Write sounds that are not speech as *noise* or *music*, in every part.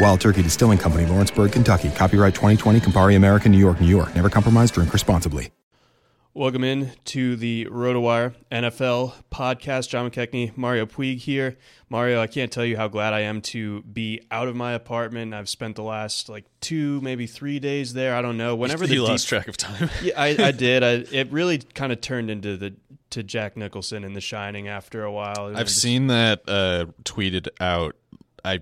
Wild Turkey Distilling Company, Lawrenceburg, Kentucky. Copyright 2020, Campari American, New York, New York. Never compromise, drink responsibly. Welcome in to the RotoWire NFL podcast. John McKechnie, Mario Puig here. Mario, I can't tell you how glad I am to be out of my apartment. I've spent the last like two, maybe three days there. I don't know. Whenever you the lost deep- track of time. *laughs* yeah, I, I did. I, it really kind of turned into the to Jack Nicholson in The Shining after a while. I I've just- seen that uh, tweeted out. I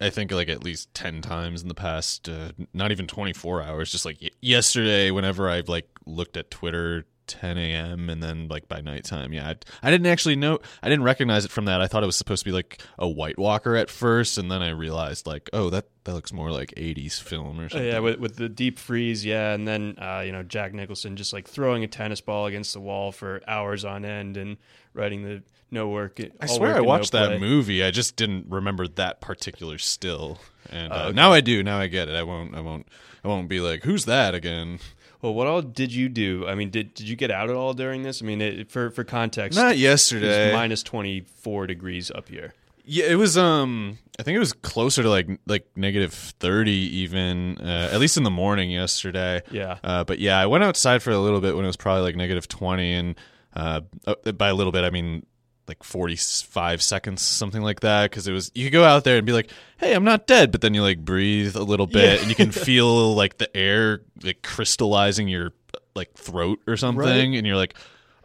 I think like at least ten times in the past, uh, not even twenty four hours. Just like y- yesterday, whenever I've like looked at Twitter. 10 a.m. and then like by nighttime. Yeah, I, I didn't actually know. I didn't recognize it from that. I thought it was supposed to be like a White Walker at first, and then I realized like, oh, that that looks more like 80s film or Oh, something. yeah, with, with the deep freeze, yeah, and then uh, you know Jack Nicholson just like throwing a tennis ball against the wall for hours on end and writing the no work. I swear I and no watched that movie. I just didn't remember that particular still, and uh, Oh, okay. now I do. Now I get it. I won't. I won't. I won't be like, "Who's that again?" Well, what all did you do? I mean, did did you get out at all during this? I mean, it, for for context, Not it yesterday. was minus twenty four degrees up here. Yeah, it was. Um, I think it was closer to like like negative thirty, even uh, at least in the morning yesterday. Yeah. Uh, but yeah, I went outside for a little bit when it was probably like negative twenty, and uh, uh, by a little bit I mean like forty five seconds, something like that. Because it was you could go out there and be like, "Hey, I'm not dead," but then you like breathe a little bit, and you can *laughs* feel like the air like crystallizing your like throat or something, and you're like.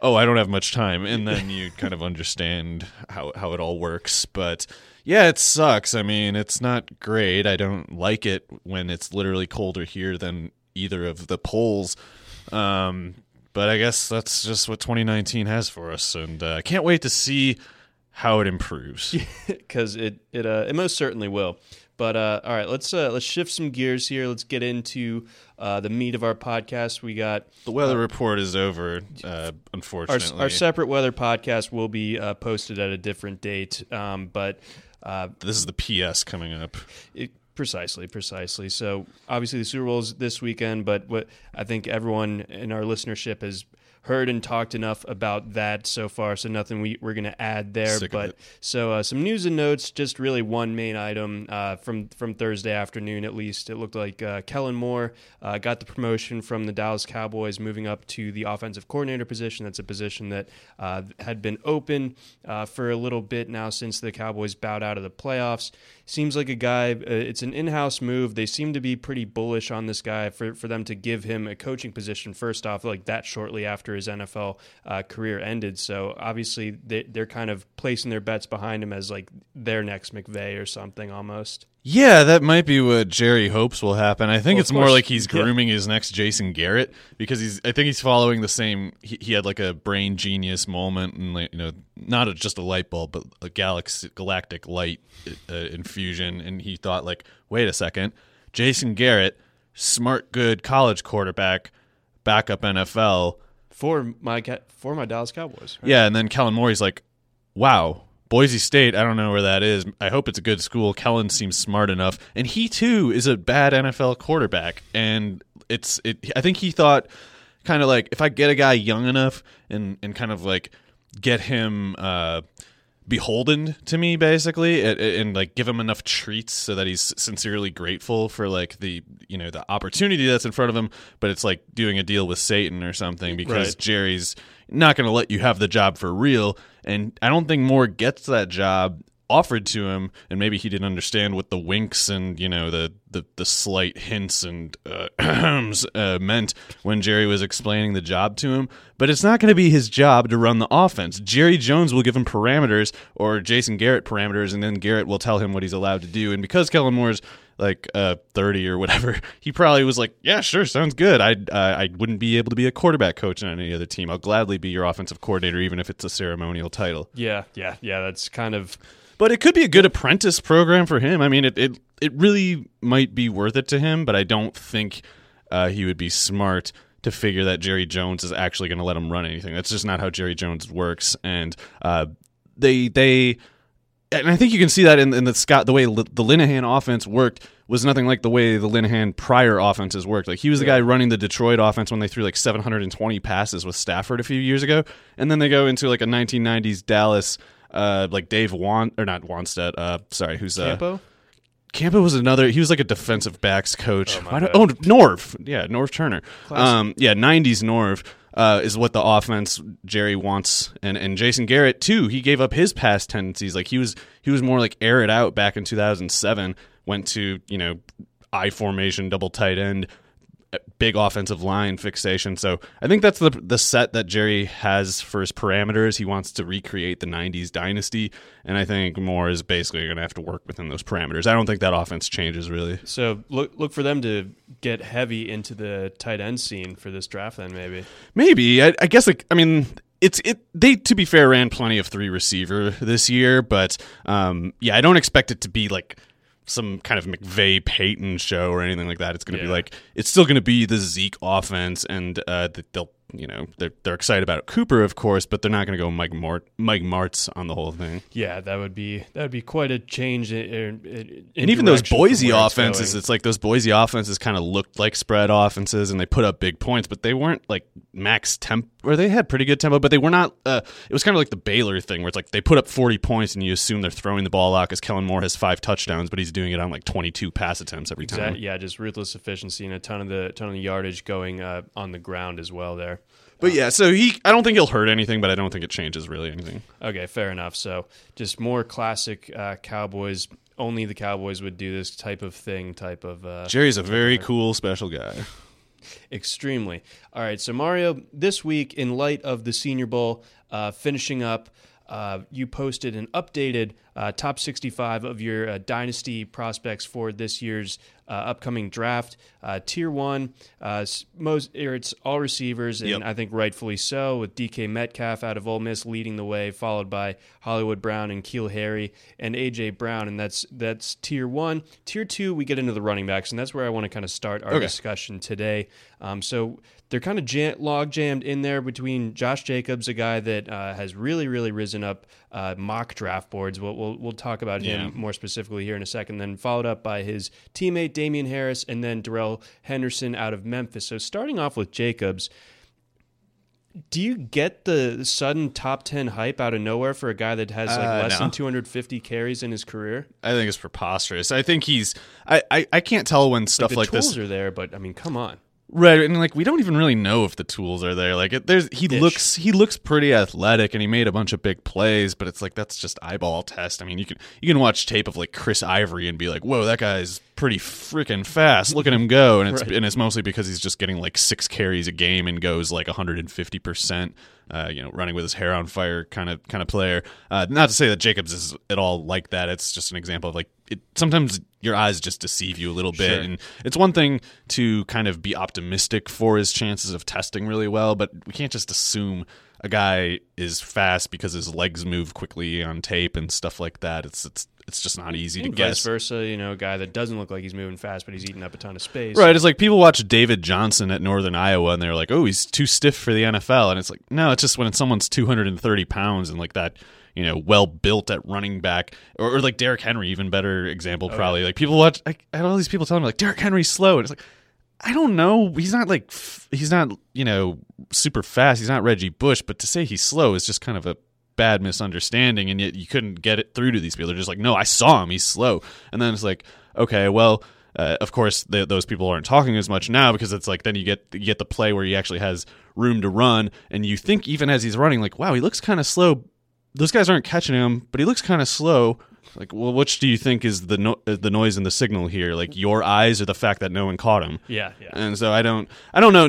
oh, I don't have much time, and then you kind of understand how how it all works. But yeah, it sucks. I mean, it's not great. I don't like it when it's literally colder here than either of the poles. Um, but I guess that's just what 2019 has for us, and uh, I can't wait to see how it improves. *laughs* because it it uh, it most certainly will. But uh, all right, let's uh, let's shift some gears here. Let's get into uh, the meat of our podcast. We got The weather report is over, uh, our, unfortunately. our separate weather podcast will be uh, posted at a different date. Um, but uh, this is the PS coming up. it, precisely, precisely. So obviously the Super Bowl is this weekend, but what I think everyone in our listenership has heard and talked enough about that so far, so nothing we, we're going to add there. Sick but so uh, some news and notes, just really one main item uh, from from Thursday afternoon at least. It looked like uh, Kellen Moore uh, got the promotion from the Dallas Cowboys, moving up to the offensive coordinator position. That's a position that uh, had been open uh, for a little bit now since the Cowboys bowed out of the playoffs. Seems like a guy. Uh, it's an in-house move. They seem to be pretty bullish on this guy for for them to give him a coaching position first off, like that shortly after his NFL uh, career ended. So obviously they, they're kind of placing their bets behind him as like their next McVay or something almost. Yeah, that might be what Jerry hopes will happen. I think Well, it's more like he's Yeah. grooming his next Jason Garrett because he's. I think he's following the same. He, he had like a brain genius moment and like you know not a, just a light bulb but a galaxy galactic light uh, infusion, and he thought like, wait a second, Jason Garrett, smart, good college quarterback, backup NFL. For my for my Dallas Cowboys. right? Yeah, and then Kellen Moore, he's like, wow, Boise State, I don't know where that is. I hope it's a good school. Kellen seems smart enough. And he, too, is a bad NFL quarterback. And it's, it, I think he thought kind of like, if I get a guy young enough and, and kind of like get him, uh, beholden to me basically and, and like give him enough treats so that he's sincerely grateful for like the you know the opportunity that's in front of him but it's like doing a deal with satan or something because Right. jerry's not going to let you have the job for real and i don't think moore gets that job offered to him and maybe he didn't understand what the winks and you know the the, the slight hints and uh, *clears throat* uh, meant when jerry was explaining the job to him. But it's not going to be his job to run the offense. Jerry jones will give him parameters or jason garrett parameters and then garrett will tell him what he's allowed to do. And because kellen moore's like uh 30 or whatever *laughs* he probably was like yeah sure sounds good. I uh, i wouldn't be able to be a quarterback coach on any other team. I'll gladly be your offensive coordinator even if it's a ceremonial title. Yeah, yeah, yeah. That's kind of but it could be a good apprentice program for him. I mean, it it, it really might be worth it to him, but I don't think uh, he would be smart to figure that Jerry Jones is actually going to let him run anything. That's just not how Jerry Jones works. And uh, they they and I think you can see that in, in the Scott the way Li- the Linehan offense worked was nothing like the way the Linehan prior offenses worked. Like he was the guy running the Detroit offense when they threw like 720 passes with Stafford a few years ago, and then they go into like a 1990s Dallas. Uh, like Dave Wan or not Wannstedt. Uh, sorry, who's uh, Campo. Campo was another. He was like a defensive backs coach. Oh, do- oh, Norv. Yeah, Norv Turner. Um, yeah, '90s Norv uh, is what the offense Jerry wants, and and Jason Garrett too. He gave up his past tendencies. Like he was he was more like air it out back in 2007. Went to you know I formation, double tight end, big offensive line fixation. So I think that's the the set that Jerry has for his parameters. He wants to recreate the '90s dynasty, and I think Moore is basically going to have to work within those parameters. I don't think that offense changes really. So look look for them to get heavy into the tight end scene for this draft. Then maybe. Maybe I, I guess like I mean. It's it. They to be fair ran plenty of three receiver this year, but um, yeah, I don't expect it to be like some kind of McVay Peyton show or anything like that. It's going to Yeah. be like it's still going to be the Zeke offense, and uh, they'll you know they're they're excited about Cooper, of course, but they're not going to go Mike Mart Mike Martz on the whole thing. Yeah, that would be that would be quite a change. In, in, in And even those Boise where it's offenses, it's like those Boise offenses kind of looked like spread offenses, and they put up big points, but they weren't like max temp, or they had pretty good tempo, but they were not. Uh, it was kind of like the Baylor thing, where it's like they put up forty points, and you assume they're throwing the ball out because Kellen Moore has five touchdowns, but he's doing it on like twenty-two pass attempts every time. Yeah, just ruthless efficiency and a ton of the ton of the yardage going uh, on the ground as well there. But yeah, so he, I don't think he'll hurt anything, but I don't think it changes really anything. Okay, fair enough. So just more classic uh, Cowboys. Only the Cowboys would do this type of thing. Type of uh, Jerry's a very cool special guy. extremely. All right, so Mario, this week in light of the Senior Bowl uh, finishing up, uh, you posted an updated uh, top 65 of your uh, dynasty prospects for this year's uh, upcoming draft. Uh, tier one, uh, most it's all receivers, and Yep. I think rightfully so, with DK Metcalf out of Ole Miss leading the way, followed by Hollywood Brown and Keel Harry and AJ Brown, and that's that's tier one. Tier two, we get into the running backs, and that's where I want to kind of start our Okay. discussion today. Um, so they're kind of jam- log jammed in there between Josh Jacobs, a guy that uh, has really, really risen up uh, mock draft boards. We'll, we'll, we'll talk about him more specifically here in a second. Then followed up by his teammate Damien Harris and then Darrell Henderson out of Memphis. So starting off with Jacobs, Do you get the sudden top 10 hype out of nowhere for a guy that has like Uh, less no. than 250 carries in his career? I think it's preposterous. I think he's. I, I, I can't tell when stuff like tools this. are there, but I mean, come on. Right, and like we don't even really know if the tools are there. Like it, there's he looks he looks pretty athletic and he made a bunch of big plays, but it's like that's just eyeball test. I mean, you can you can watch tape of like Chris Ivory and be like, "Whoa, that guy's pretty freaking fast. Look at him go." And it's *laughs* Right. and it's mostly because he's just getting like 6 carries a game and goes like 150%. Uh, you know, running with his hair on fire kind of kind of player. Uh, not to say that Jacobs is at all like that. It's just an example of like it, sometimes your eyes just deceive you a little bit, Sure. and it's one thing to kind of be optimistic for his chances of testing really well, but we can't just assume a guy is fast because his legs move quickly on tape and stuff like that. It's it's it's just not easy to vice guess. versa, you know, a guy that doesn't look like he's moving fast, but he's eating up a ton of space. Right, it's like people watch David Johnson at Northern Iowa and they're like, "Oh, he's too stiff for the NFL," and it's like, no, it's just when someone's 230 pounds and like that, you know, well built at running back, or, or like Derrick Henry, even better example, probably. Like people watch, I, I had all these people telling me like Derrick Henry's slow, and it's like, I don't know, he's not like he's not you know super fast, he's not Reggie Bush, but to say he's slow is just kind of a bad misunderstanding and yet you couldn't get it through to these people. They're just like no i saw him. He's slow. And then it's like okay well uh, of course th those people aren't talking as much now because it's like then you get you get the play where he actually has room to run and you think even as he's running like wow he looks kind of slow those guys aren't catching him but he looks kind of slow like well which do you think is the no- uh, the noise and the signal here like your eyes or the fact that no one caught him yeah, yeah. and so I don't, I don't know.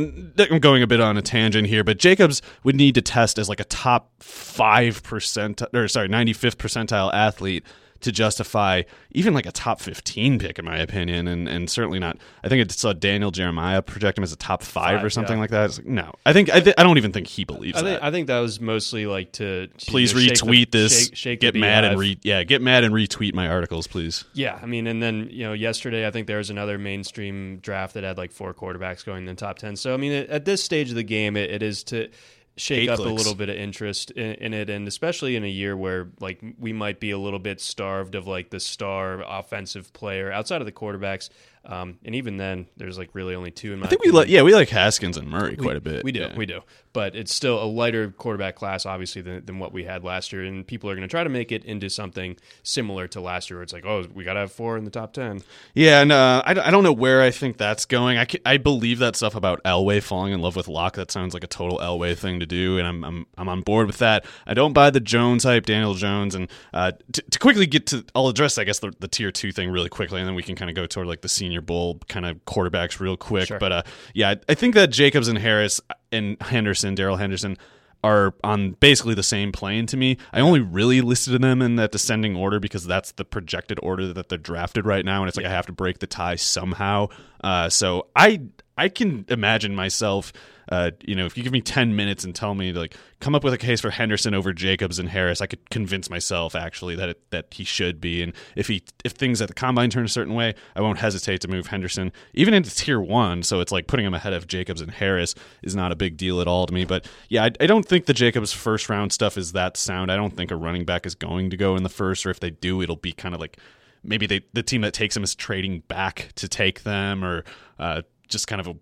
I'm going a bit on a tangent here, but Jacobs would need to test as like a top five percent, or sorry, 95th percentile athlete to justify even like a top 15 pick, in my opinion, and and certainly not. I think I saw Daniel Jeremiah project him as a top five, Five, or something yeah. like that. It's like, no, I think I, th- I don't even think he believes I think, that. I think that was mostly like to, to, Please know, the- retweet this. shake, shake get mad and re yeah, get mad and retweet my articles, please. Yeah, I mean, and then you know, yesterday I think there was another mainstream draft that had like four quarterbacks going in the top ten. So I mean, at at this stage of the game, it, it is to shake Eight up a little bit of interest in, in it, and especially in a year where like we might be a little bit starved of like the star offensive player outside of the quarterbacks. Um, and even then, there's like really only two in my. I think we like yeah, we like Haskins and Murray quite a bit. We do, yeah. we do. But it's still a lighter quarterback class, obviously, than, than what we had last year. And people are going to try to make it into something similar to last year, where it's like, oh, we got to have four in the top ten. Yeah, and uh, I, I don't know where I think that's going. I, I believe that stuff about Elway falling in love with Lock. That sounds like a total Elway thing to do, and I'm I'm, I'm on board with that. I don't buy the Jones hype, Daniel Jones, and uh, t- to quickly get to, I'll address I guess the, the tier two thing really quickly, and then we can kind of go toward like the Senior Your bowl kind of quarterbacks real quick. Sure. But uh, yeah, I, I think that Jacobs and Harris and Henderson, Darrell Henderson. Are on basically the same plane to me. I only really listed them in that descending order because that's the projected order that they're drafted right now, and it's like I have to break the tie somehow. Uh, so I I can imagine myself. Uh, you know, if you give me ten minutes and tell me to like come up with a case for Henderson over Jacobs and Harris, I could convince myself actually that it, that he should be. And if he if things at the combine turn a certain way, I won't hesitate to move Henderson even into tier one. So it's like putting him ahead of Jacobs and Harris is not a big deal at all to me. But yeah, I, I don't think the Jacobs first round stuff is that sound. I don't think a running back is going to go in the first, or if they do, it'll be kind of like maybe they the team that takes them is trading back to take them, or uh, just kind of a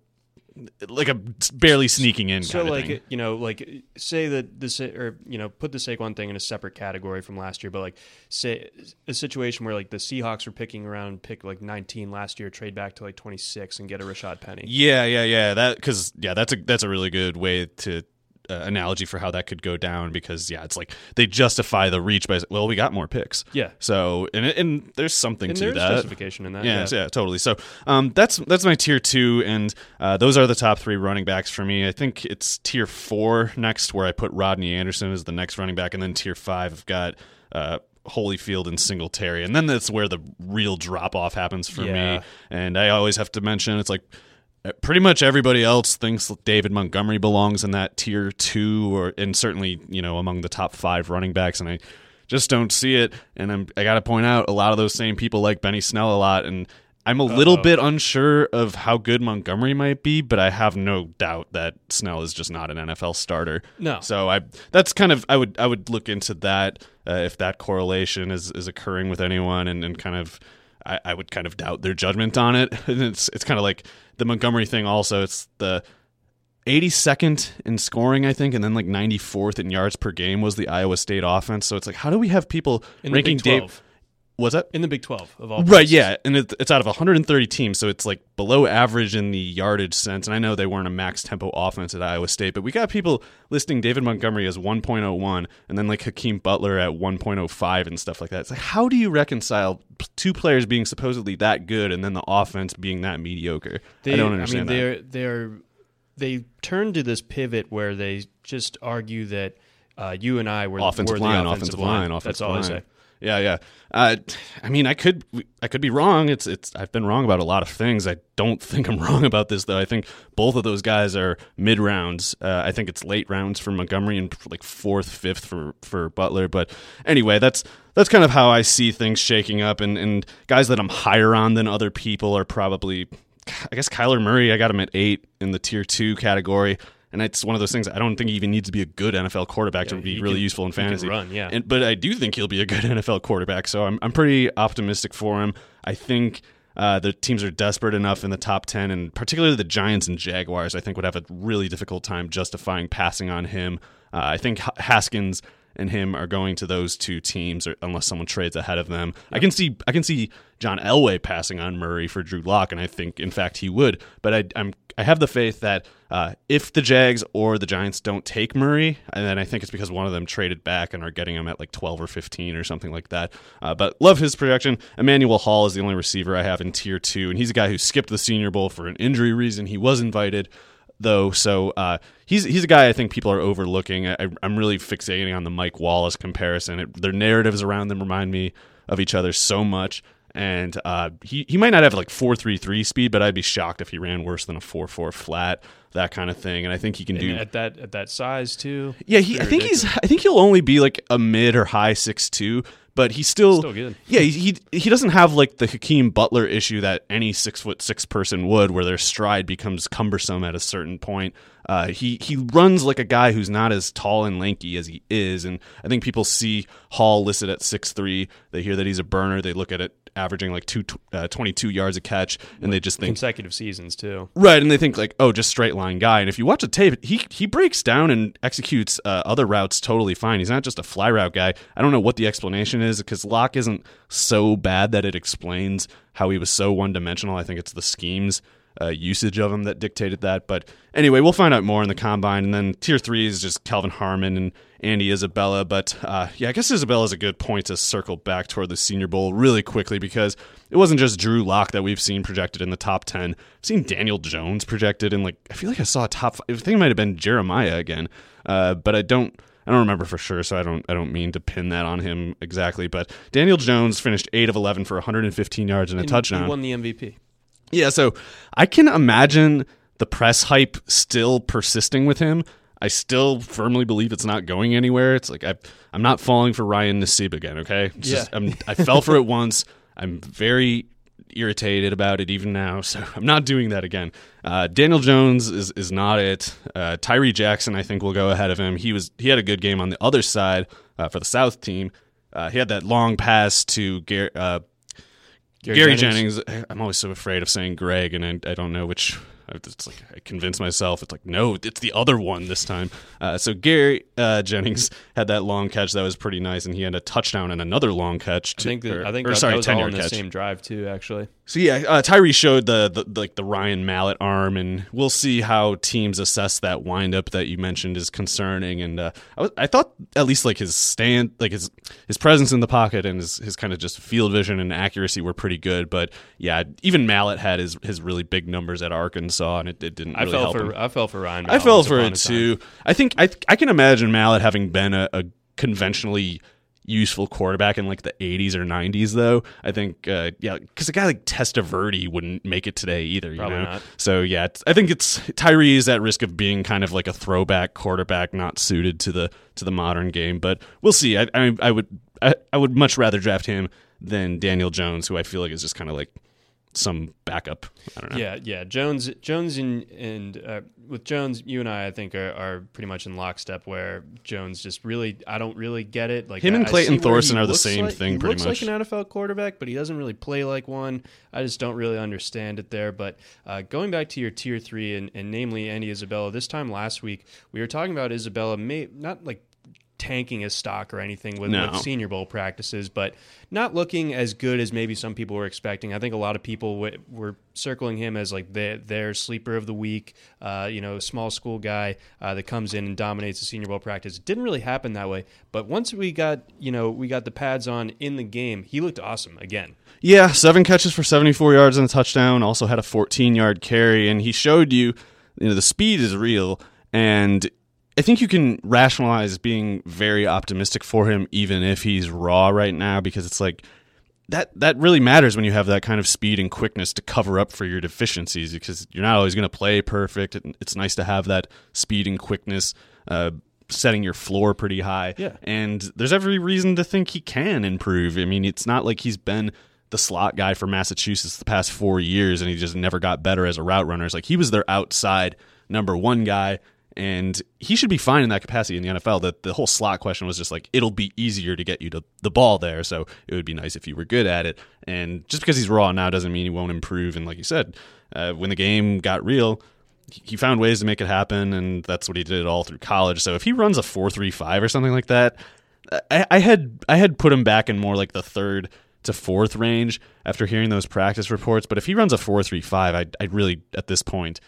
like a barely sneaking in So kind of like thing. you know like say that this or you know put the Saquon thing in a separate category from last year, but like say a situation where like the Seahawks were picking around pick like 19 last year, trade back to like 26 and get a Rashaad Penny. Yeah, yeah, yeah. That because yeah, that's a that's a really good way to uh, analogy for how that could go down because yeah, it's like they justify the reach by well, we got more picks. Yeah. So and and there's something And to there's that. justification in that. Yeah, yeah, totally. So um, that's that's my tier two, and uh, those are the top three running backs for me. I think it's tier four next, where I put Rodney Anderson as the next running back, and then tier five, I've got uh, Holyfield and Singletary, and then that's where the real drop off happens for Yeah. me. And I always have to mention it's like pretty much everybody else thinks David Montgomery belongs in that tier two, or and certainly you know among the top five running backs, and I just don't see it. And I'm, I got to point out a lot of those same people like Benny Snell a lot, and I'm a little bit unsure of how good Montgomery might be, but I have no doubt that Snell is just not an NFL starter. No. so I that's kind of I would I would look into that uh, if that correlation is is occurring with anyone, and, and kind of. I, I would kind of doubt their judgment on it. And *laughs* it's it's kind of like the Montgomery thing. Also, it's the 82nd in scoring, I think, and then like 94th in yards per game was the Iowa State offense. So it's like, how do we have people In the ranking Dave? 12. What's that? in the Big 12 of all Right, places. yeah, and it, it's out of 130 teams, so it's like below average in the yardage sense. And I know they weren't a max tempo offense at Iowa State, but we got people listing David Montgomery as 1.01, and then like Hakeem Butler at 1.05 and stuff like that. It's like, how do you reconcile two players being supposedly that good and then the offense being that mediocre? They, I don't understand I mean, they're they're they turned to this pivot where they just argue that uh, you and I were offensive were the line, offensive, offensive line, offensive That's all line. I say. Yeah, yeah. Uh, I mean, I could, I could be wrong. It's, it's. I've been wrong about a lot of things. I don't *laughs* think I'm wrong about this, though. I think both of those guys are mid rounds. Uh, I think it's late rounds for Montgomery and like fourth, fifth for for Butler. But anyway, that's that's kind of how I see things shaking up. And and guys that I'm higher on than other people are probably, I guess Kyler Murray. I got him at eight in the tier two category. And it's one of those things. I don't think he even needs to be a good NFL quarterback to be really can- useful in fantasy. run, yeah. And but I do think he'll be a good *laughs* NFL quarterback. So I'm I'm pretty optimistic for him. I think uh, the teams are desperate enough in the top ten, and particularly the Giants and Jaguars. I think would have a really difficult time justifying passing on him. Uh, I think H- Haskins and him are going to those two teams, or, unless someone trades ahead of them. I can see I can see John Elway passing on Murray for Drew Lock, and I think in fact he would. But I, I'm I have the faith that uh, if the Jags or the Giants don't take Murray, and then I think it's because one of them traded back and are getting him at like 12 or 15 or something like that. Uh, but love his projection. Emanuel Hall is the only receiver I have in tier two, and he's a guy who skipped the Senior Bowl for an injury reason. He was invited though, so uh, he's he's a guy I think people are overlooking. I, I'm really fixating on the Mike Wallace comparison. It, their narratives around them remind me of each other so much. And uh, he he might not have like four three three speed, but I'd be shocked if he ran worse than a four four flat, that kind of thing. And I think he can And do at that at that size too. yeah, he. I think he's. I think he'll only be like a mid or high six two, but he's still Still good. Yeah, he, he he doesn't have like the Hakeem Butler issue that any six foot six person would, where their stride becomes cumbersome at a certain point. Uh, he he runs like a guy who's not as tall and lanky as he is, and I think people see Hall listed at six three. They hear that he's a burner. They look at it averaging like two, uh, 22 yards a catch, and they just think consecutive seasons too. Right, and they think like, oh, just straight line guy. And if you watch the tape, he he breaks down and executes uh, other routes totally fine. He's not just a fly route guy. I don't know what the explanation is because Lock isn't so bad that it explains how he was so one dimensional. I think it's the schemes. Uh, usage of him that dictated that, but anyway, we'll find out more in the combine. And then tier three is just Kelvin Harmon and Andy Isabella. But uh, yeah, I guess Isabella is a good point to circle back toward the Senior Bowl really quickly because it wasn't just Drew Lock that we've seen projected in the top 10. I've seen Daniel Jones projected in like, I feel like I saw a top five. I think it might have been Jeremiah again, uh, but I don't. I don't remember for sure, so I don't. I don't mean to pin that on him exactly. But Daniel Jones finished eight of eleven for 115 yards and a And touchdown. He won the MVP. Yeah, so I can imagine the press hype still persisting with him. I still firmly believe it's not going anywhere. It's like I, I'm not falling for Ryan Nassib again. Okay, It's Yeah. I fell for it *laughs* once. I'm very irritated about it even now, so *laughs* I'm not doing that again. Uh, Daniel Jones is is not it. Uh, Tyree Jackson, I think, will go ahead of him. He was he had a good game on the other side uh, for the South team. Uh, he had that long pass to Gar- uh, Gary Gary, Jennings. Jennings. I'm always so afraid of saying Greg, and I, I don't know which. It's like I convince myself. It's like no, it's the other one this time. Uh, so Gary uh, Jennings had that long catch that was pretty nice, and he had a touchdown and another long catch. I think that, or, I think or that, sorry, that was all in the catch. same drive too. Actually, So yeah, uh, Tyree showed the, the like the Ryan Mallett arm, and we'll see how teams assess that windup that you mentioned is concerning. And uh, I, was, I thought at least like his stand, like his his presence in the pocket and his, his kind of just field vision and accuracy were pretty good. But yeah, even Mallett had his his really big numbers at Arkansas, and it, it didn't. Really I fell for him. I fell for Ryan. I fell for it too. I think I I can imagine Mallett having been a, a conventionally useful quarterback in like the 80s or 90s though i think uh, yeah because a guy like testaverde wouldn't make it today either you Probably know not. so yeah it's, i think it's tyree is at risk of being kind of like a throwback quarterback not suited to the to the modern game but we'll see i i, I would I, I would much rather draft him than daniel jones who i feel like is just kind of like some backup. I don't know. Yeah, yeah. Jones, Jones, and and uh, with Jones, you and I, I think are, are pretty much in lockstep. Where Jones just really, I don't really get it. Like Him I- and Clayton see where he Thorson are the same like- thing He pretty looks much. like an NFL quarterback, but he doesn't really play like one. I just don't really understand it there. But uh, going back to your tier three, and, and namely Andy Isabella, this time last week we were talking about Isabella, may, not like tanking his stock or anything with, No. with Senior Bowl practices, but not looking as good as maybe some people were expecting. I think a lot of people w- were circling him as like their, their sleeper of the week, uh, you know, small school guy uh, that comes in and dominates the Senior Bowl practice. It didn't really happen that way, but once we got, you know, we got the pads on in the game, he looked awesome again. Yeah, seven catches for 74 yards and a touchdown. Also had a 14 yard carry, and he showed you, you know, the speed is real, and I think you can rationalize being very optimistic for him, even if he's raw right now, because it's like that that really matters when you have that kind of speed and quickness to cover up for your deficiencies, because you're not always going to play perfect. It's nice to have that speed and quickness. Uh, setting your floor pretty high Yeah. and there's every reason to think he can improve i mean it's not like he's been the slot guy for Massachusetts the past four years, and he just never got better as a route runner. It's like he was their outside number one guy, and he should be fine in that capacity in the NFL. That the whole slot question was just like it'll be easier to get you to the ball there, so it would be nice if you were good at it. And just because he's raw now doesn't mean he won't improve. And like you said, uh, when the game got real. He found ways to make it happen, and that's what he did all through college. So if he runs a four three five or something like that, I, I had I had put him back in more like the third to fourth range after hearing those practice reports. But if he runs a four three five, I I really at this point,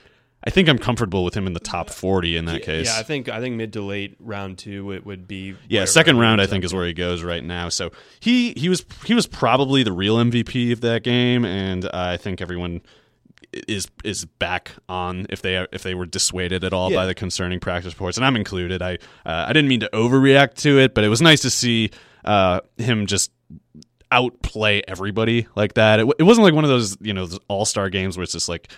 I think I'm comfortable with him in the top forty in that case. Yeah, I think I think mid to late round two it would be. Yeah, second round I think is where he goes right now. So he he was he was probably the real MVP of that game, and I think everyone is is back on if they if they were dissuaded at all Yeah. by the concerning practice reports, and I'm included. I uh, I didn't mean to overreact to it, but it was nice to see uh, him just outplay everybody like that. It, w- it wasn't like one of those you know all star games where it's just like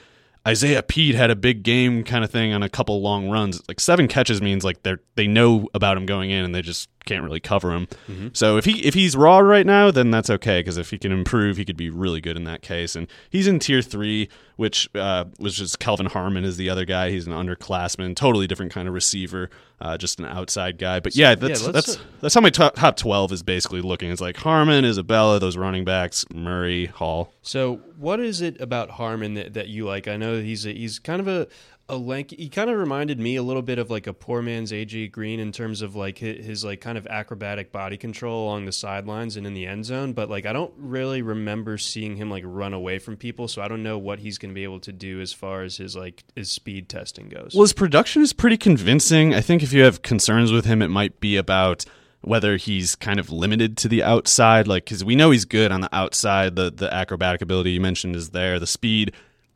Isaiah Pete had a big game kind of thing on a couple long runs. Like seven catches means like they are they know about him going in and they just can't really cover him. So if he if he's raw right now, then that's okay because if he can improve, he could be really good in that case. And he's in tier three, which uh, was just Kelvin Harmon is the other guy. He's an underclassman, totally different kind of receiver, uh, just an outside guy. But yeah, that's let's, that's uh, that's how my top, top twelve is basically looking. It's like Harmon, Isabella, those running backs, Murray, Hall. So, what is it about Harmon that, that you like? I know he's a, he's kind of a a lanky. He kind of reminded me a little bit of like a poor man's AJ Green in terms of like his, his like kind of acrobatic body control along the sidelines and in the end zone. But like I don't really remember seeing him like run away from people. So I don't know what he's going to be able to do as far as his like his speed testing goes. Well, his production is pretty convincing. I think if you have concerns with him, it might be about whether he's kind of limited to the outside. Like, because we know he's good on the outside. The the acrobatic ability you mentioned is there. The speed,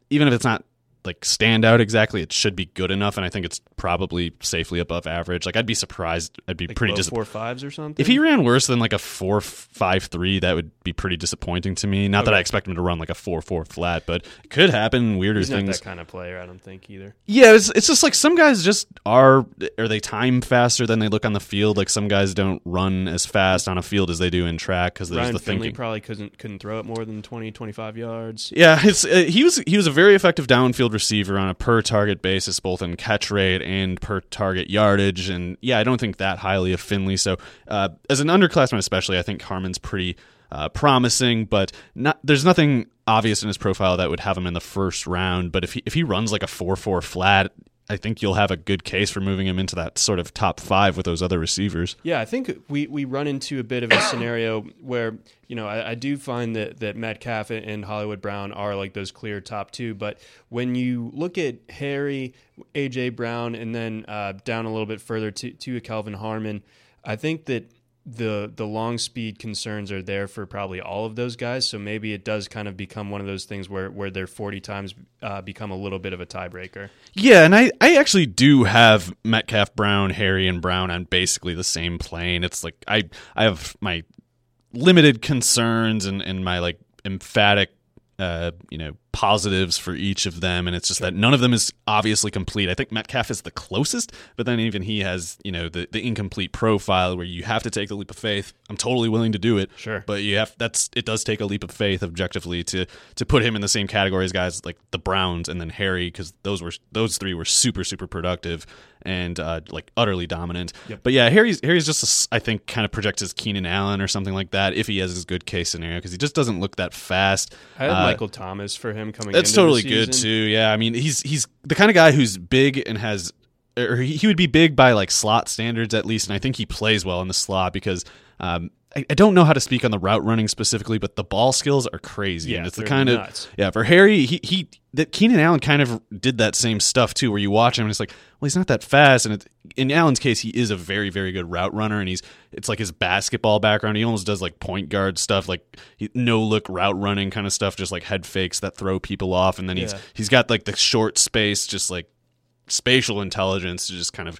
even if it's not like stand out exactly, it should be good enough. And I think it's probably safely above average. Like, I'd be surprised. I'd be like pretty disappointed. four fives or something. If he ran worse than like a four five three, that would be pretty disappointing to me. Not that I expect him to run like a four four flat, but it could happen. Weirder he's not things. that kind of player, I don't think either. Yeah, it's, it's just like some guys just are are they time faster than they look on the field. Like some guys don't run as fast on a field as they do in track because there's Ryan the Finley thinking. probably couldn't couldn't throw it more than 20, 25 yards. Yeah, it's uh, he was he was a very effective downfield receiver on a per target basis, both in catch rate and per target yardage. And yeah, I don't think that highly of Finley. So uh, as an underclassman, especially, I think Harmon's pretty uh, promising, but not there's nothing obvious in his profile that would have him in the first round. But if he if he runs like a four four flat. I think you'll have a good case for moving him into that sort of top five with those other receivers. Yeah, I think we, we run into a bit of a *coughs* scenario where, you know, I, I do find that, that Metcalf and Hollywood Brown are like those clear top two. But when you look at Harry, AJ Brown, and then uh, down a little bit further to, to Kelvin Harmon, I think that the the long speed concerns are there for probably all of those guys. So maybe it does kind of become one of those things where, where their 40 times uh, become a little bit of a tiebreaker. Yeah, and I, I actually do have Metcalf Brown, Harry, and Brown on basically the same plane. It's like I I have my limited concerns and, and my like emphatic uh, you know, positives for each of them, and it's just that none of them is obviously complete. I think Metcalf is the closest, but then even he has you know the the incomplete profile where you have to take the leap of faith. I'm totally willing to do it, Sure. but you have that's it does take a leap of faith objectively to to put him in the same category as guys like the Browns and then Harry because those were those three were super super productive and uh, like utterly dominant. But yeah, Harry's Harry's just a I think kind of projects as Keenan Allen or something like that if he has his good case scenario because he just doesn't look that fast. I had Uh, Michael Thomas for him coming. that's totally good too. Yeah, I mean he's he's the kind of guy who's big and has or he he would be big by like slot standards at least, and I think he plays well in the slot because um, I, I don't know how to speak on the route running specifically, but the ball skills are crazy, Yeah, and it's the kind nuts. of yeah for Harry he he that Keenan Allen kind of did that same stuff too, where you watch him and it's like well he's not that fast, and it, in Allen's case he is a very very good route runner, and he's it's like his basketball background. He almost does like point guard stuff, like he, no look route running kind of stuff, just like head fakes that throw people off, and then he's Yeah. he's got like the short space, just like spatial intelligence to just kind of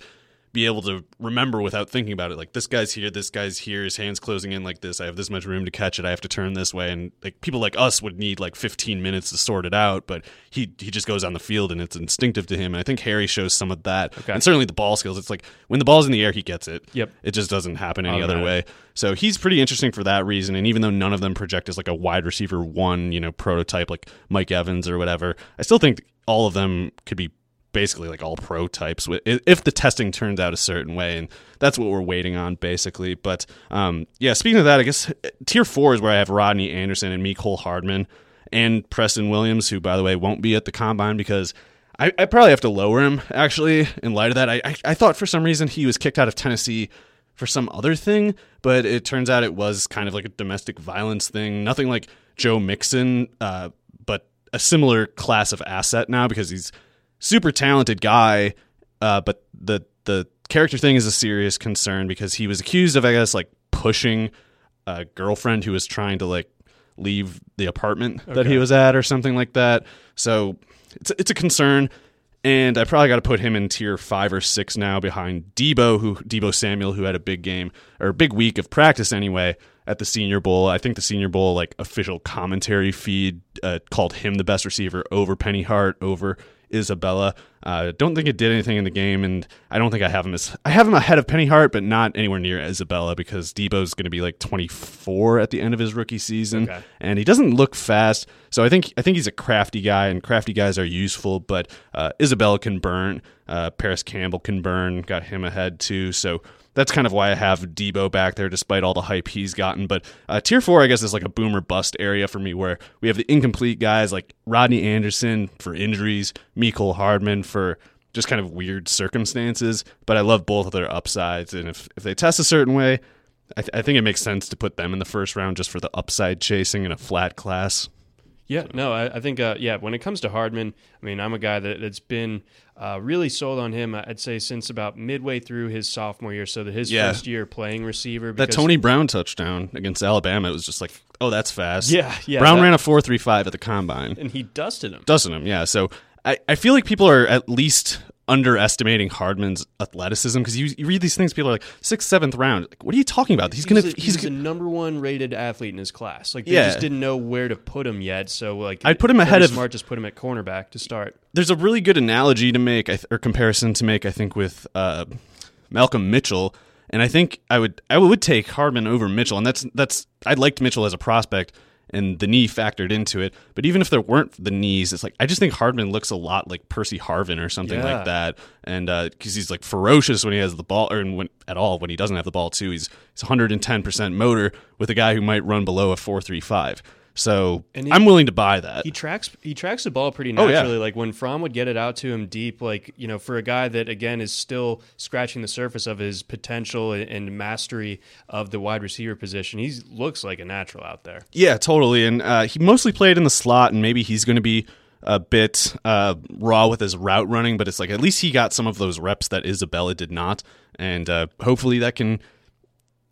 be able to remember without thinking about it. Like this guy's here, this guy's here, his hands closing in like this. I have this much room to catch it. I have to turn this way, and like people like us would need like 15 minutes to sort it out. But he he just goes on the field and it's instinctive to him. And I think Harry shows some of that, Okay. and certainly the ball skills. It's like when the ball's in the air, he gets it. Yep. It just doesn't happen any other way. So he's pretty interesting for that reason. And even though none of them project as like a wide receiver one, you know, prototype like Mike Evans or whatever, I still think all of them could be basically like all pro types if the testing turns out a certain way and that's what we're waiting on basically but um, yeah speaking of that i guess tier four is where i have rodney anderson and Cole hardman and preston williams who by the way won't be at the combine because i, I probably have to lower him actually in light of that I, I, I thought for some reason he was kicked out of tennessee for some other thing, but it turns out it was kind of like a domestic violence thing. Nothing like Joe Mixon, uh, but a similar class of asset now because he's super talented guy. Uh, but the the character thing is a serious concern because he was accused of, I guess, like pushing a girlfriend who was trying to like leave the apartment that he was at or something like that. So it's it's a concern. And I probably got to put him in tier five or six now behind Deebo, who Deebo Samuel, who had a big game or a big week of practice anyway at the Senior Bowl. I think the Senior Bowl like official commentary feed uh, called him the best receiver over Penny Hart, over Isabella. Uh, don't think it did anything in the game, and I don't think I have him as I have him ahead of Penny Hart, but not anywhere near Isabella because Deebo's going to be like 24 at the end of his rookie season, Okay. and he doesn't look fast. So I think I think he's a crafty guy, and crafty guys are useful. But uh, Isabella can burn. Uh, Parris Campbell can burn. Got him ahead too. So that's kind of why I have Deebo back there, despite all the hype he's gotten. But uh, tier four, I guess, is like a boomer bust area for me, where we have the incomplete guys like Rodney Anderson for injuries, Mecole Hardman for just kind of weird circumstances. But I love both of their upsides, and if if they test a certain way. I, th- I think it makes sense to put them in the first round just for the upside chasing in a flat class. Yeah, no, I, I think uh, yeah. When it comes to Hardman, I mean, I'm a guy that, that's been uh, really sold on him. I'd say since about midway through his sophomore year, so that his Yeah. first year playing receiver. That Tony Brown touchdown against Alabama, it was just like, oh, that's fast. Yeah, yeah, Brown that- ran a four three five at the combine, and he dusted him. doesn't him? Yeah. So I, I feel like people are at least underestimating Hardman's athleticism because you, you read these things, people are like sixth, seventh round. Like, what are you talking about? He's, gonna a, he's, he's number one rated athlete in his class. Like they Yeah. just didn't know where to put him yet. So like I'd put him ahead of- Smart. Just put him at cornerback to start. there's a really good analogy to make or comparison to make I think with uh, Malcolm Mitchell and I think I would I would take Hardman over Mitchell and that's that's I liked Mitchell as a prospect and the knee factored into it. But even if there weren't the knees it's like I just think Hardman looks a lot like Percy Harvin or something Yeah. like that. And uh, because he's like ferocious when he has the ball or when, at all when he doesn't have the ball too. He's he's 110% motor with a guy who might run below a 435 so he- I'm willing to buy that He tracks he tracks the ball pretty Oh, yeah. naturally. Like when Fromm would get it out to him deep, like you know, for a guy that again is still scratching the surface of his potential and- and mastery of the wide receiver position, he looks like a natural out there. Yeah, totally. And uh, he mostly played in the slot, and maybe he's going to be a bit uh, raw with his route running, but it's like at least he got some of those reps that Isabella did not, and uh, hopefully that can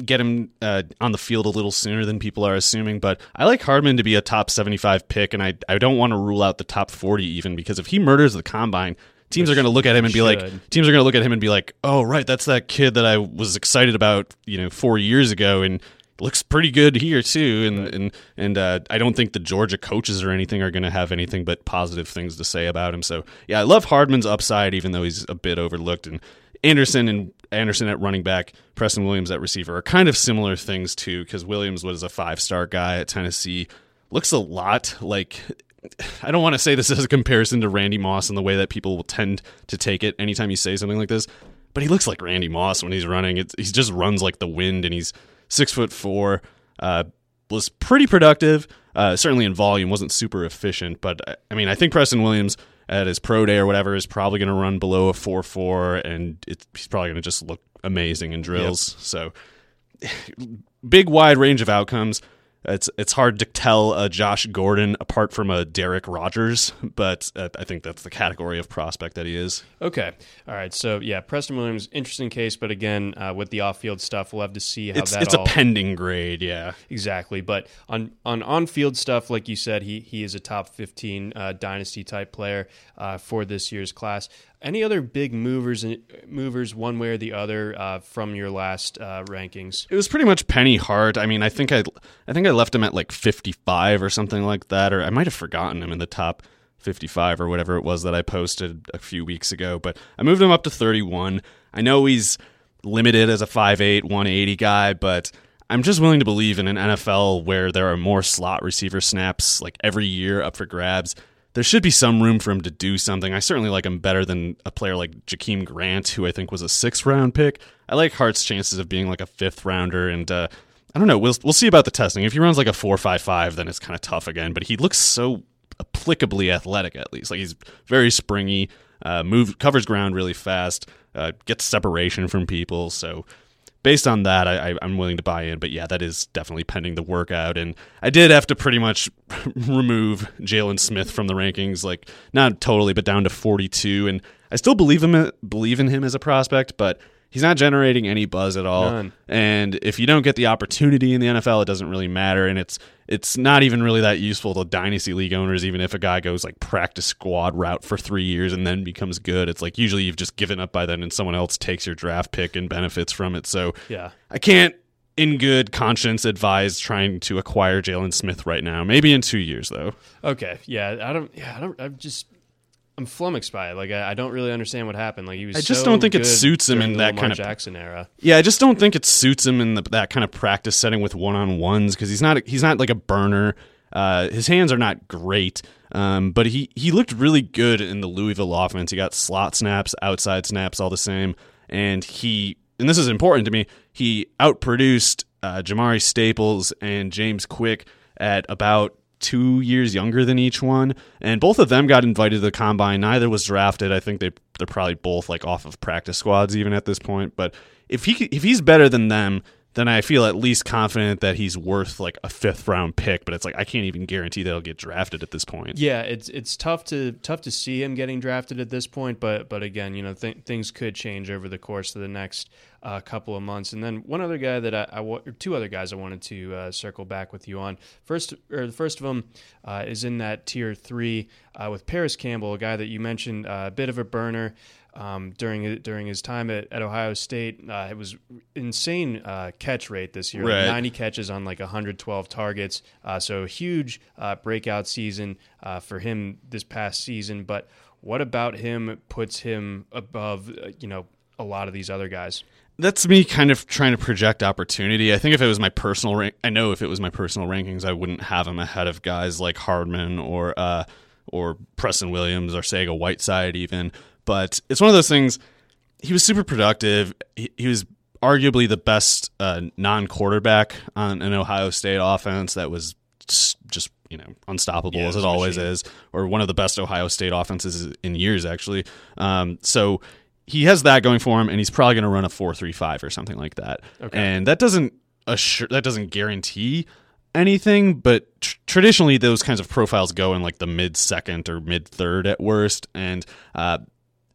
get him uh, on the field a little sooner than people are assuming. But I like Hardman to be a top 75 pick, and I I don't want to rule out the top 40 even because if he murders the combine. Teams are going to look at him and be like, teams are going to look at him and be like, oh right, that's that kid that I was excited about, you know, four years ago, and looks pretty good here too. And and and uh, I don't think the Georgia coaches or anything are going to have anything but positive things to say about him. So yeah, I love Hardman's upside, even though he's a bit overlooked. And Anderson and Anderson at running back, Preston Williams at receiver are kind of similar things too, because Williams was a five star guy at Tennessee. Looks a lot like *sighs* I don't want to say this as a comparison to Randy Moss in the way that people will tend to take it anytime you say something like this, but he looks like Randy Moss when he's running. It, he just runs like the wind, and he's six foot four. Uh, was pretty productive, uh, certainly in volume. wasn't super efficient, but uh, I mean, I think Preston Williams at his pro day or whatever is probably going to run below a four four, and it, he's probably going to just look amazing in drills. Yep. So, *sighs* big wide range of outcomes. It's it's hard to tell a Josh Gordon apart from a Da'Rick Rogers, but uh, I think that's the category of prospect that he is. Okay, all right. So yeah, Preston Williams, interesting case, but again, uh, with the off-field stuff, we'll have to see how it's, that. It's all... a pending grade, yeah, exactly. But on on on-field stuff, like you said, he he is a top fifteen uh, dynasty type player uh, for this year's class. Any other big movers movers one way or the other uh, from your last uh, rankings? It was pretty much Penny Hart. I mean, I think I I think I left him at like 55 or something like that, or I might have forgotten him in the top 55 or whatever it was that I posted a few weeks ago. But I moved him up to 31. I know he's limited as a 5'8", 180 guy, but I'm just willing to believe in an NFL where there are more slot receiver snaps like every year up for grabs there should be some room for him to do something. I certainly like him better than a player like Jakeem Grant, who I think was a sixth round pick. I like Hart's chances of being like a fifth rounder, and uh, I don't know. We'll we'll see about the testing. If he runs like a four five five, then it's kind of tough again. But he looks so applicably athletic, at least. Like he's very springy, uh, move covers ground really fast, uh, gets separation from people. So based on that, I, am willing to buy in. But yeah, that is definitely pending the workout. And I did have to pretty much *laughs* remove Jaylen Smith from the rankings, like not totally, but down to 42. And I still believe him, believe in him as a prospect, but he's not generating any buzz at all. None. And if you don't get the opportunity in the NFL, it doesn't really matter. And it's it's not even really that useful to dynasty league owners. Even if a guy goes like practice squad route for three years and then becomes good, it's like usually you've just given up by then, and someone else takes your draft pick and benefits from it. So yeah, I can't. In good conscience, advise trying to acquire Jaylen Smith right now. Maybe in two years, though. Okay, yeah, I don't. Yeah, I don't. I'm just I'm flummoxed by it. Like I, I, don't really understand what happened. Like he was. I just so don't think it suits him in that Lamar kind of Jackson era. Yeah, I just don't think it suits him in the, that kind of practice setting with one on ones because he's not he's not like a burner. Uh, his hands are not great, um, but he he looked really good in the Louisville offense. He got slot snaps, outside snaps, all the same, and he and this is important to me. He outproduced uh, Jamari Staples and James Quick at about two years younger than each one, and both of them got invited to the combine. Neither was drafted. I think they they're probably both like off of practice squads even at this point. But if he if he's better than them, then I feel at least confident that he's worth like a fifth round pick. But it's like I can't even guarantee that he'll get drafted at this point. Yeah, it's it's tough to tough to see him getting drafted at this point. But but again, you know th- things could change over the course of the next uh, couple of months. And then one other guy that I, I or two other guys I wanted to uh, circle back with you on. First or the first of them uh, is in that tier three uh, with Parris Campbell, a guy that you mentioned, uh, a bit of a burner um, during during his time at, at Ohio State. Uh, it was insane uh, catch rate this year, right. like 90 catches on like 112 targets. Uh, so a huge uh, breakout season uh, for him this past season. But what about him puts him above uh, you know a lot of these other guys? That's me kind of trying to project opportunity. I think if it was my personal rank, I know if it was my personal rankings, I wouldn't have him ahead of guys like Hardman or or Preston Williams or Sega Whiteside even. But it's one of those things. He was super productive. He, he was arguably the best uh, non-quarterback on an Ohio State offense that was just you know unstoppable yeah, as it always machine. is, or one of the best Ohio State offenses in years actually. Um, so he has that going for him, and he's probably going to run a four-three-five or something like that. Okay. And that doesn't assure that doesn't guarantee anything, but tr- traditionally those kinds of profiles go in like the mid second or mid third at worst, and uh,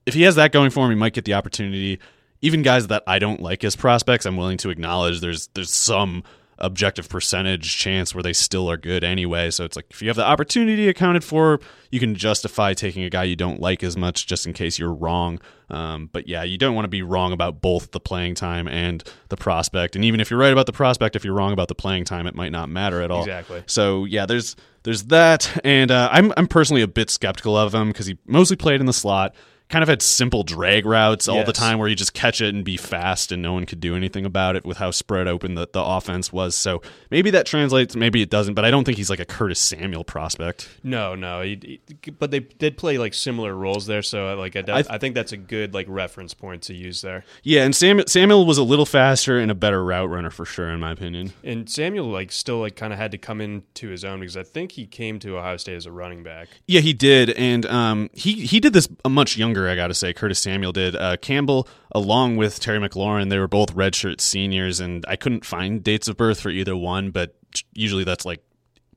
if he has that going for him, he might get the opportunity. Even guys that I don't like as prospects, I'm willing to acknowledge there's there's some objective percentage chance where they still are good anyway. So it's like if you have the opportunity accounted for, you can justify taking a guy you don't like as much just in case you're wrong. Um, but yeah, you don't want to be wrong about both the playing time and the prospect. And even if you're right about the prospect, if you're wrong about the playing time, it might not matter at all. Exactly. So yeah, there's there's that, and uh, I'm I'm personally a bit skeptical of him because he mostly played in the slot kind of had simple drag routes all Yes. the time where you just catch it and be fast and no one could do anything about it with how spread open the, the offense was. So maybe that translates, maybe it doesn't, but I don't think he's like a Curtis Samuel prospect. No, no, he, he- but they did play like similar roles there, so like I, I- I think that's a good like reference point to use there. Yeah, and Samuel, Samuel was a little faster and a better route runner for sure, in my opinion. And Samuel like still like kind of had to come into his own because I think he came to Ohio State as a running back. Yeah, he did, and um, he he did this a much younger. I got to say, Curtis Samuel did. Uh, Campbell, along with Terry McLaurin, they were both redshirt seniors, and I couldn't find dates of birth for either one, but usually that's like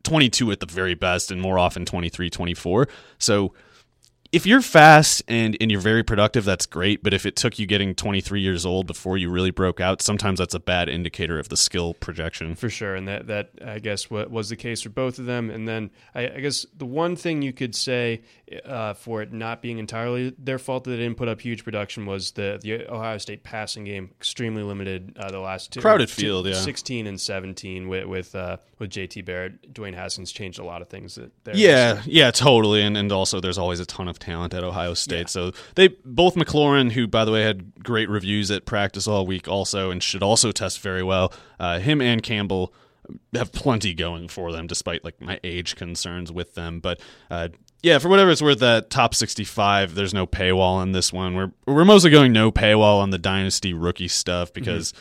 22 at the very best, and more often 23, 24. So if you're fast and, and you're very productive, that's great. But if it took you getting 23 years old before you really broke out, sometimes that's a bad indicator of the skill projection. for sure, and that that I guess was the case for both of them. And then I, I guess the one thing you could say uh, for it not being entirely their fault that they didn't put up huge production was the the Ohio State passing game extremely limited. Uh, the last two Crowded two- field, yeah. 16 and 17 with with uh, with JT Barrett, Dwayne Haskins changed a lot of things that there. Yeah, yeah, totally. And and also there's always a ton of talent at Ohio State. So they both McLaurin, who by the way had great reviews at practice all week also and should also test very well. Uh, him and Campbell have plenty going for them despite like my age concerns with them. But uh yeah, for whatever it's worth, that top 65, there's no paywall on this one. We're we're mostly going no paywall on the dynasty rookie stuff mm-hmm. because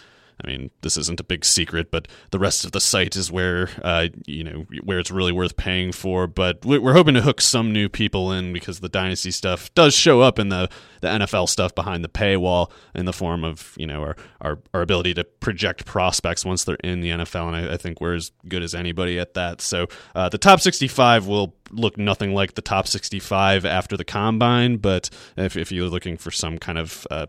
I mean, this isn't a big secret, but the rest of the site is where, uh, you know, where it's really worth paying for. But we- we're hoping to hook some new people in because the dynasty stuff does show up in the, the NFL stuff behind the paywall in the form of, you know, our, our, our ability to project prospects once they're in the NFL. And I, I think we're as good as anybody at that. So uh, the top 65 will look nothing like the top 65 after the combine. But if, if you're looking for some kind of, uh,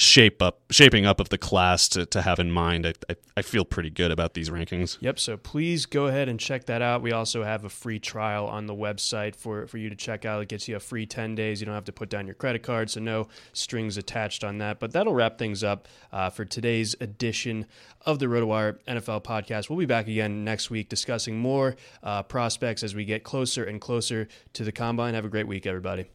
shape up shaping up of the class to, to have in mind I, I, I feel pretty good about these rankings Yep. So please go ahead and check that out. We also have a free trial on the website for, for you to check out. It gets you a free 10 days. You don't have to put down your credit card, so no strings attached on that. But that'll wrap things up uh, for today's edition of the RotoWire NFL podcast. We'll be back again next week discussing more uh, prospects as we get closer and closer to the combine. Have a great week, everybody.